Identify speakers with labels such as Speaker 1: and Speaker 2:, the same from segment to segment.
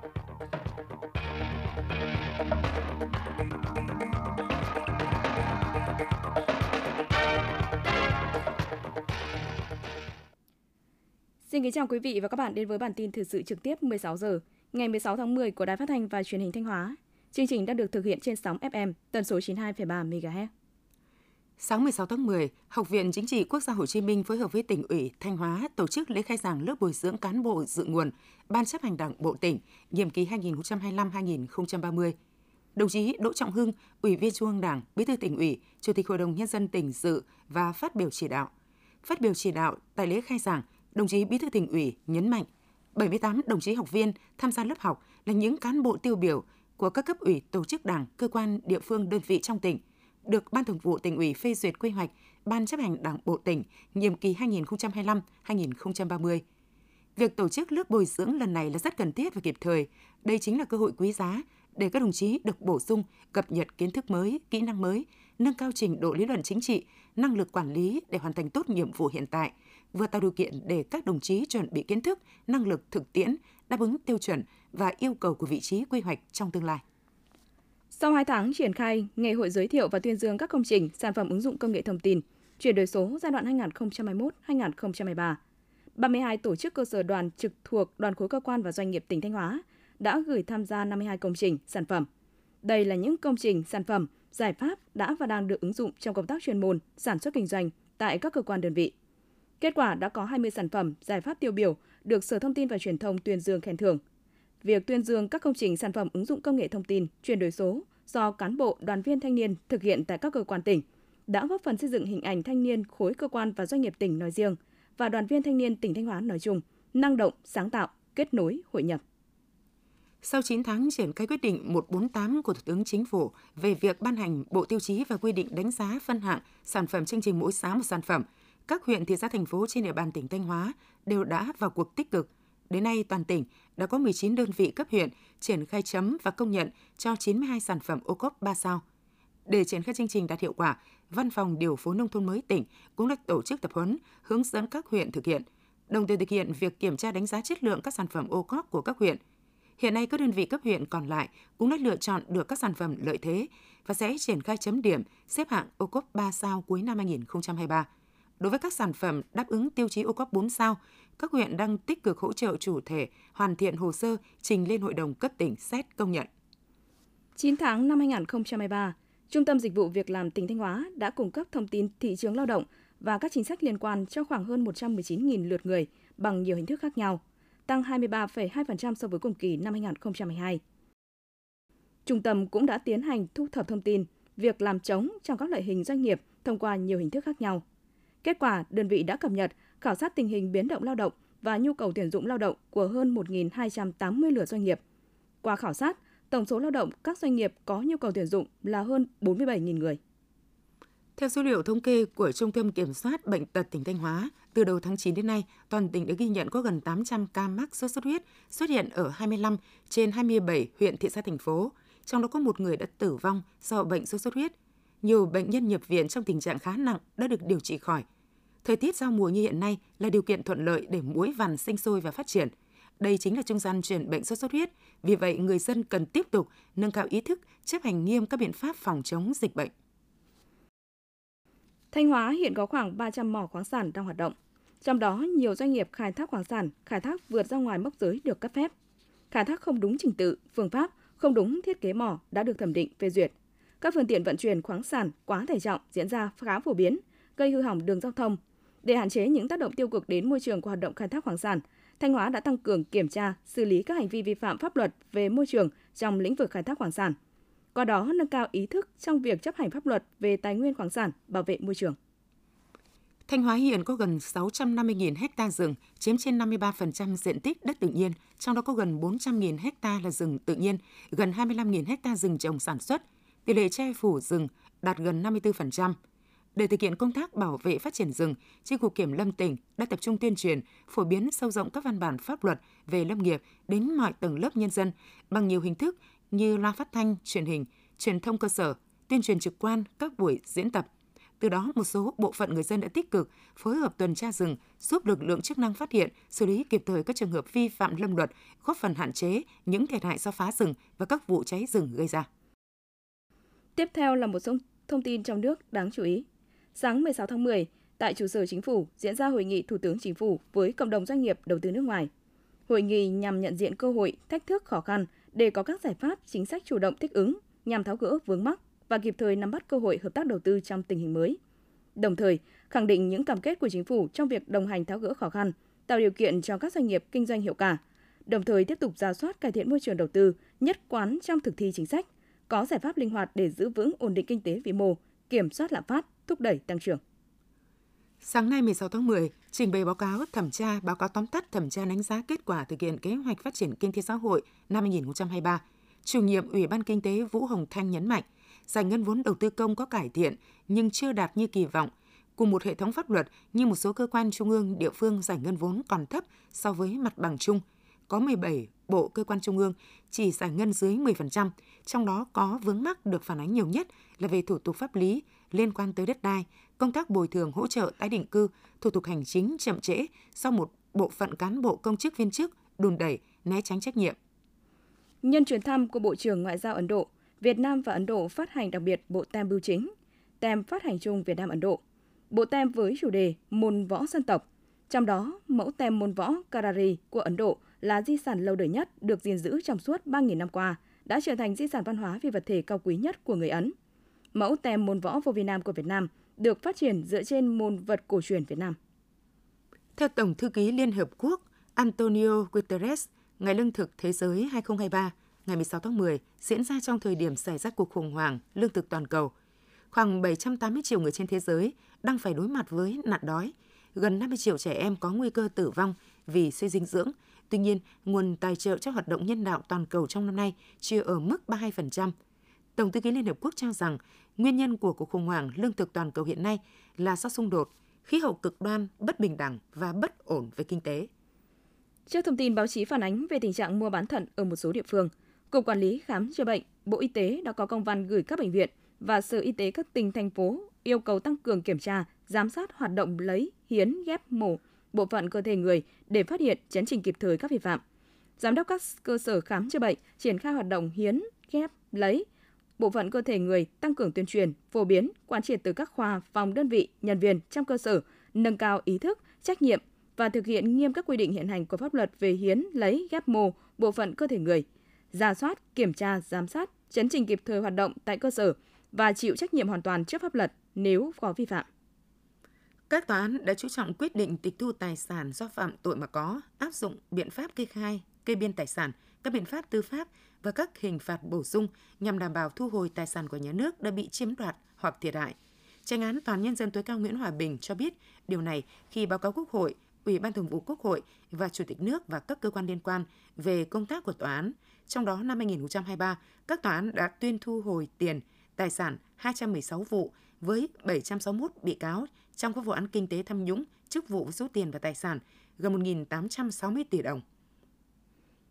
Speaker 1: Xin kính chào quý vị và các bạn đến với bản tin thời sự trực tiếp 16 giờ ngày 16 tháng 10 của Đài Phát thanh và Truyền hình Thanh Hóa. Chương trình đang được thực hiện trên sóng FM tần số 92,3 MHz.
Speaker 2: Sáng 16 tháng 10, Học viện Chính trị Quốc gia Hồ Chí Minh phối hợp với tỉnh ủy Thanh Hóa tổ chức lễ khai giảng lớp bồi dưỡng cán bộ dự nguồn Ban chấp hành Đảng Bộ tỉnh nhiệm kỳ 2025-2030. Đồng chí Đỗ Trọng Hưng, Ủy viên Trung ương Đảng, Bí thư tỉnh ủy, Chủ tịch Hội đồng nhân dân tỉnh dự và phát biểu chỉ đạo. Phát biểu chỉ đạo tại lễ khai giảng, đồng chí Bí thư tỉnh ủy nhấn mạnh 78 đồng chí học viên tham gia lớp học là những cán bộ tiêu biểu của các cấp ủy tổ chức đảng, cơ quan, địa phương, đơn vị trong tỉnh, được Ban Thường vụ tỉnh ủy phê duyệt quy hoạch Ban chấp hành Đảng bộ tỉnh nhiệm kỳ 2025-2030. Việc tổ chức lớp bồi dưỡng lần này là rất cần thiết và kịp thời. Đây chính là cơ hội quý giá để các đồng chí được bổ sung, cập nhật kiến thức mới, kỹ năng mới, nâng cao trình độ lý luận chính trị, năng lực quản lý để hoàn thành tốt nhiệm vụ hiện tại, vừa tạo điều kiện để các đồng chí chuẩn bị kiến thức, năng lực thực tiễn, đáp ứng tiêu chuẩn và yêu cầu của vị trí quy hoạch trong tương lai.
Speaker 1: Sau 2 tháng triển khai, Ngày hội giới thiệu và tuyên dương các công trình, sản phẩm ứng dụng công nghệ thông tin, chuyển đổi số giai đoạn 2021-2023, 32 tổ chức cơ sở đoàn trực thuộc đoàn khối cơ quan và doanh nghiệp tỉnh Thanh Hóa đã gửi tham gia 52 công trình, sản phẩm. Đây là những công trình, sản phẩm, giải pháp đã và đang được ứng dụng trong công tác chuyên môn, sản xuất kinh doanh tại các cơ quan đơn vị. Kết quả đã có 20 sản phẩm, giải pháp tiêu biểu được Sở Thông tin và Truyền thông tuyên dương khen thưởng. Việc tuyên dương các công trình sản phẩm ứng dụng công nghệ thông tin, chuyển đổi số do cán bộ, đoàn viên thanh niên thực hiện tại các cơ quan tỉnh đã góp phần xây dựng hình ảnh thanh niên khối cơ quan và doanh nghiệp tỉnh nói riêng và đoàn viên thanh niên tỉnh Thanh Hóa nói chung, năng động, sáng tạo, kết nối, hội nhập.
Speaker 2: Sau 9 tháng triển khai quyết định 148 của Thủ tướng Chính phủ về việc ban hành bộ tiêu chí và quy định đánh giá phân hạng sản phẩm chương trình mỗi xã một sản phẩm, các huyện thị xã thành phố trên địa bàn tỉnh Thanh Hóa đều đã vào cuộc tích cực. Đến nay, toàn tỉnh đã có 19 đơn vị cấp huyện triển khai chấm và công nhận cho 92 sản phẩm ô cốp 3 sao. Để triển khai chương trình đạt hiệu quả, Văn phòng Điều phối Nông thôn mới tỉnh cũng đã tổ chức tập huấn, hướng dẫn các huyện thực hiện, đồng thời thực hiện việc kiểm tra đánh giá chất lượng các sản phẩm ô cốp của các huyện. Hiện nay, các đơn vị cấp huyện còn lại cũng đã lựa chọn được các sản phẩm lợi thế và sẽ triển khai chấm điểm xếp hạng ô cốp 3 sao cuối năm 2023. Đối với các sản phẩm đáp ứng tiêu chí ô cốp 4 sao, các huyện đang tích cực hỗ trợ chủ thể hoàn thiện hồ sơ trình lên Hội đồng cấp tỉnh xét công nhận.
Speaker 1: 9 tháng năm 2023, Trung tâm Dịch vụ Việc làm tỉnh Thanh Hóa đã cung cấp thông tin thị trường lao động và các chính sách liên quan cho khoảng hơn 119.000 lượt người bằng nhiều hình thức khác nhau, tăng 23,2% so với cùng kỳ năm 2022. Trung tâm cũng đã tiến hành thu thập thông tin việc làm trống trong các loại hình doanh nghiệp thông qua nhiều hình thức khác nhau. Kết quả, đơn vị đã cập nhật, khảo sát tình hình biến động lao động và nhu cầu tuyển dụng lao động của hơn 1.280 lượt doanh nghiệp. Qua khảo sát, tổng số lao động các doanh nghiệp có nhu cầu tuyển dụng là hơn 47.000 người.
Speaker 2: Theo số liệu thống kê của Trung tâm Kiểm soát Bệnh tật tỉnh Thanh Hóa, từ đầu tháng 9 đến nay, toàn tỉnh đã ghi nhận có gần 800 ca mắc sốt xuất huyết xuất hiện ở 25 trên 27 huyện thị xã thành phố, trong đó có một người đã tử vong do bệnh sốt xuất huyết. Nhiều bệnh nhân nhập viện trong tình trạng khá nặng đã được điều trị khỏi. Thời tiết giao mùa như hiện nay là điều kiện thuận lợi để muỗi vằn sinh sôi và phát triển. Đây chính là trung gian truyền bệnh sốt xuất huyết, vì vậy người dân cần tiếp tục nâng cao ý thức, chấp hành nghiêm các biện pháp phòng chống dịch bệnh.
Speaker 1: Thanh Hóa hiện có khoảng 300 mỏ khoáng sản đang hoạt động. Trong đó, nhiều doanh nghiệp khai thác khoáng sản, khai thác vượt ra ngoài mốc giới được cấp phép. Khai thác không đúng trình tự, phương pháp, không đúng thiết kế mỏ đã được thẩm định phê duyệt. Các phương tiện vận chuyển khoáng sản quá tải trọng diễn ra khá phổ biến, gây hư hỏng đường giao thông. Để hạn chế những tác động tiêu cực đến môi trường của hoạt động khai thác khoáng sản, Thanh Hóa đã tăng cường kiểm tra, xử lý các hành vi vi phạm pháp luật về môi trường trong lĩnh vực khai thác khoáng sản. Qua đó nâng cao ý thức trong việc chấp hành pháp luật về tài nguyên khoáng sản, bảo vệ môi trường.
Speaker 2: Thanh Hóa hiện có gần 650.000 hecta rừng, chiếm trên 53% diện tích đất tự nhiên, trong đó có gần 400.000 hecta là rừng tự nhiên, gần 25.000 hecta rừng trồng sản xuất. Tỷ lệ che phủ rừng đạt gần 54%. Để thực hiện công tác bảo vệ phát triển rừng, Chi cục Kiểm lâm tỉnh đã tập trung tuyên truyền, phổ biến sâu rộng các văn bản pháp luật về lâm nghiệp đến mọi tầng lớp nhân dân bằng nhiều hình thức như loa phát thanh, truyền hình, truyền thông cơ sở, tuyên truyền trực quan, các buổi diễn tập. Từ đó, một số bộ phận người dân đã tích cực phối hợp tuần tra rừng, giúp lực lượng chức năng phát hiện, xử lý kịp thời các trường hợp vi phạm lâm luật, góp phần hạn chế những thiệt hại do phá rừng và các vụ cháy rừng gây ra.
Speaker 1: Tiếp theo là một thông tin trong nước đáng chú ý. Sáng 16 tháng 10, tại trụ sở chính phủ diễn ra hội nghị Thủ tướng Chính phủ với cộng đồng doanh nghiệp đầu tư nước ngoài. Hội nghị nhằm nhận diện cơ hội, thách thức khó khăn để có các giải pháp chính sách chủ động thích ứng nhằm tháo gỡ vướng mắc và kịp thời nắm bắt cơ hội hợp tác đầu tư trong tình hình mới. Đồng thời, khẳng định những cam kết của chính phủ trong việc đồng hành tháo gỡ khó khăn, tạo điều kiện cho các doanh nghiệp kinh doanh hiệu quả, đồng thời tiếp tục ra soát cải thiện môi trường đầu tư, nhất quán trong thực thi chính sách, có giải pháp linh hoạt để giữ vững ổn định kinh tế vĩ mô, kiểm soát lạm phát, thúc đẩy tăng trưởng.
Speaker 2: Sáng nay 16 tháng 10, trình bày báo cáo thẩm tra, báo cáo tóm tắt thẩm tra đánh giá kết quả thực hiện kế hoạch phát triển kinh tế xã hội năm 2023, chủ nhiệm Ủy ban Kinh tế Vũ Hồng Thanh nhấn mạnh, giải ngân vốn đầu tư công có cải thiện nhưng chưa đạt như kỳ vọng. Cùng một hệ thống pháp luật như một số cơ quan trung ương, địa phương giải ngân vốn còn thấp so với mặt bằng chung. Có 17 bộ cơ quan trung ương chỉ giải ngân dưới 10%, trong đó có vướng mắc được phản ánh nhiều nhất là về thủ tục pháp lý liên quan tới đất đai, công tác bồi thường hỗ trợ tái định cư, thủ tục hành chính chậm trễ do một bộ phận cán bộ công chức viên chức đùn đẩy, né tránh trách nhiệm.
Speaker 1: Nhân chuyến thăm của Bộ trưởng Ngoại giao Ấn Độ, Việt Nam và Ấn Độ phát hành đặc biệt bộ tem bưu chính, tem phát hành chung Việt Nam Ấn Độ. Bộ tem với chủ đề môn võ dân tộc, trong đó mẫu tem môn võ Karari của Ấn Độ là di sản lâu đời nhất được gìn giữ trong suốt 3.000 năm qua, đã trở thành di sản văn hóa phi vật thể cao quý nhất của người Ấn. Mẫu tem môn võ vô vi Nam của Việt Nam được phát triển dựa trên môn vật cổ truyền Việt Nam.
Speaker 2: Theo Tổng thư ký Liên Hợp Quốc Antonio Guterres, Ngày Lương thực Thế giới 2023, ngày 16 tháng 10, diễn ra trong thời điểm xảy ra cuộc khủng hoảng lương thực toàn cầu. Khoảng 780 triệu người trên thế giới đang phải đối mặt với nạn đói. Gần 50 triệu trẻ em có nguy cơ tử vong vì suy dinh dưỡng. Tuy nhiên, nguồn tài trợ cho hoạt động nhân đạo toàn cầu trong năm nay chưa ở mức 32%. Tổng thư ký Liên Hợp Quốc cho rằng nguyên nhân của cuộc khủng hoảng lương thực toàn cầu hiện nay là do xung đột, khí hậu cực đoan, bất bình đẳng và bất ổn về kinh tế.
Speaker 1: Trước thông tin báo chí phản ánh về tình trạng mua bán thận ở một số địa phương, Cục Quản lý Khám chữa bệnh, Bộ Y tế đã có công văn gửi các bệnh viện và Sở Y tế các tỉnh, thành phố yêu cầu tăng cường kiểm tra, giám sát hoạt động lấy, hiến, ghép, mổ bộ phận cơ thể người để phát hiện, chấn chỉnh kịp thời các vi phạm. Giám đốc các cơ sở khám chữa bệnh triển khai hoạt động hiến, ghép, lấy, bộ phận cơ thể người tăng cường tuyên truyền, phổ biến, quán triệt từ các khoa, phòng đơn vị, nhân viên trong cơ sở, nâng cao ý thức, trách nhiệm và thực hiện nghiêm các quy định hiện hành của pháp luật về hiến, lấy, ghép mô, bộ phận cơ thể người, ra soát, kiểm tra, giám sát, chấn trình kịp thời hoạt động tại cơ sở và chịu trách nhiệm hoàn toàn trước pháp luật nếu có vi phạm.
Speaker 2: Các tòa án đã chú trọng quyết định tịch thu tài sản do phạm tội mà có, áp dụng biện pháp kê khai, kê biên tài sản, các biện pháp tư pháp và các hình phạt bổ sung nhằm đảm bảo thu hồi tài sản của nhà nước đã bị chiếm đoạt hoặc thiệt hại. Tranh án Tòa án Nhân dân tối cao Nguyễn Hòa Bình cho biết điều này khi báo cáo Quốc hội, Ủy ban Thường vụ Quốc hội và Chủ tịch nước và các cơ quan liên quan về công tác của tòa án. Trong đó năm 2023, các tòa án đã tuyên thu hồi tiền, tài sản 216 vụ với 761 bị cáo trong các vụ án kinh tế tham nhũng, chức vụ rút số tiền và tài sản gần 1.860 tỷ đồng.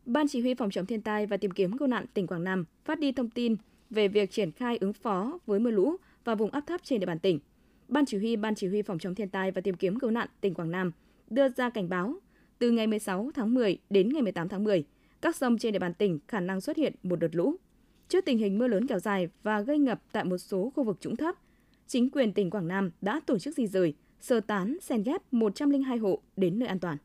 Speaker 1: Ban Chỉ huy Phòng chống thiên tai và tìm kiếm cứu nạn tỉnh Quảng Nam phát đi thông tin về việc triển khai ứng phó với mưa lũ và vùng áp thấp trên địa bàn tỉnh. Ban Chỉ huy Ban Chỉ huy Phòng chống thiên tai và tìm kiếm cứu nạn tỉnh Quảng Nam đưa ra cảnh báo từ ngày 16 tháng 10 đến ngày 18 tháng 10, các sông trên địa bàn tỉnh khả năng xuất hiện một đợt lũ. Trước tình hình mưa lớn kéo dài và gây ngập tại một số khu vực trũng thấp, chính quyền tỉnh Quảng Nam đã tổ chức di rời, sơ tán, xen ghép 102 hộ đến nơi an toàn.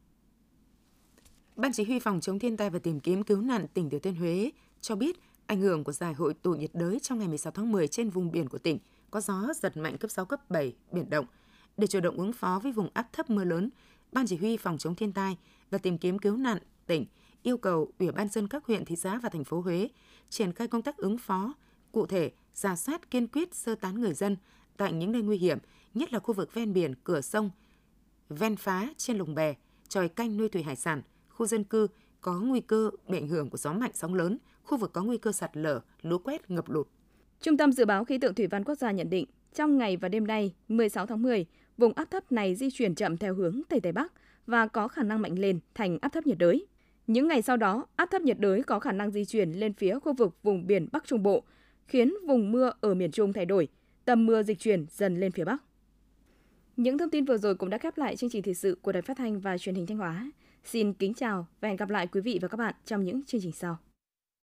Speaker 2: Ban chỉ huy phòng chống thiên tai và tìm kiếm cứu nạn tỉnh Thừa Thiên Huế cho biết ảnh hưởng của giải hội tụ nhiệt đới trong ngày 16 tháng 10 trên vùng biển của tỉnh có gió giật mạnh cấp 6, cấp 7, biển động. Để chủ động ứng phó với vùng áp thấp mưa lớn, Ban chỉ huy phòng chống thiên tai và tìm kiếm cứu nạn tỉnh yêu cầu Ủy ban dân các huyện, thị xã và thành phố Huế triển khai công tác ứng phó, cụ thể giả soát kiên quyết sơ tán người dân tại những nơi nguy hiểm, nhất là khu vực ven biển, cửa sông, ven phá trên lồng bè, tròi canh nuôi thủy hải sản, khu dân cư có nguy cơ bị ảnh hưởng của gió mạnh sóng lớn, khu vực có nguy cơ sạt lở, lũ quét, ngập lụt.
Speaker 1: Trung tâm Dự báo Khí tượng Thủy văn Quốc gia nhận định, trong ngày và đêm nay, 16 tháng 10, vùng áp thấp này di chuyển chậm theo hướng Tây Tây Bắc và có khả năng mạnh lên thành áp thấp nhiệt đới. Những ngày sau đó, áp thấp nhiệt đới có khả năng di chuyển lên phía khu vực vùng biển Bắc Trung Bộ, khiến vùng mưa ở miền Trung thay đổi, tầm mưa dịch chuyển dần lên phía Bắc. Những thông tin vừa rồi cũng đã khép lại chương trình thời sự của Đài Phát thanh và Truyền hình Thanh Hóa. Xin kính chào và hẹn gặp lại quý vị và các bạn trong những chương trình sau.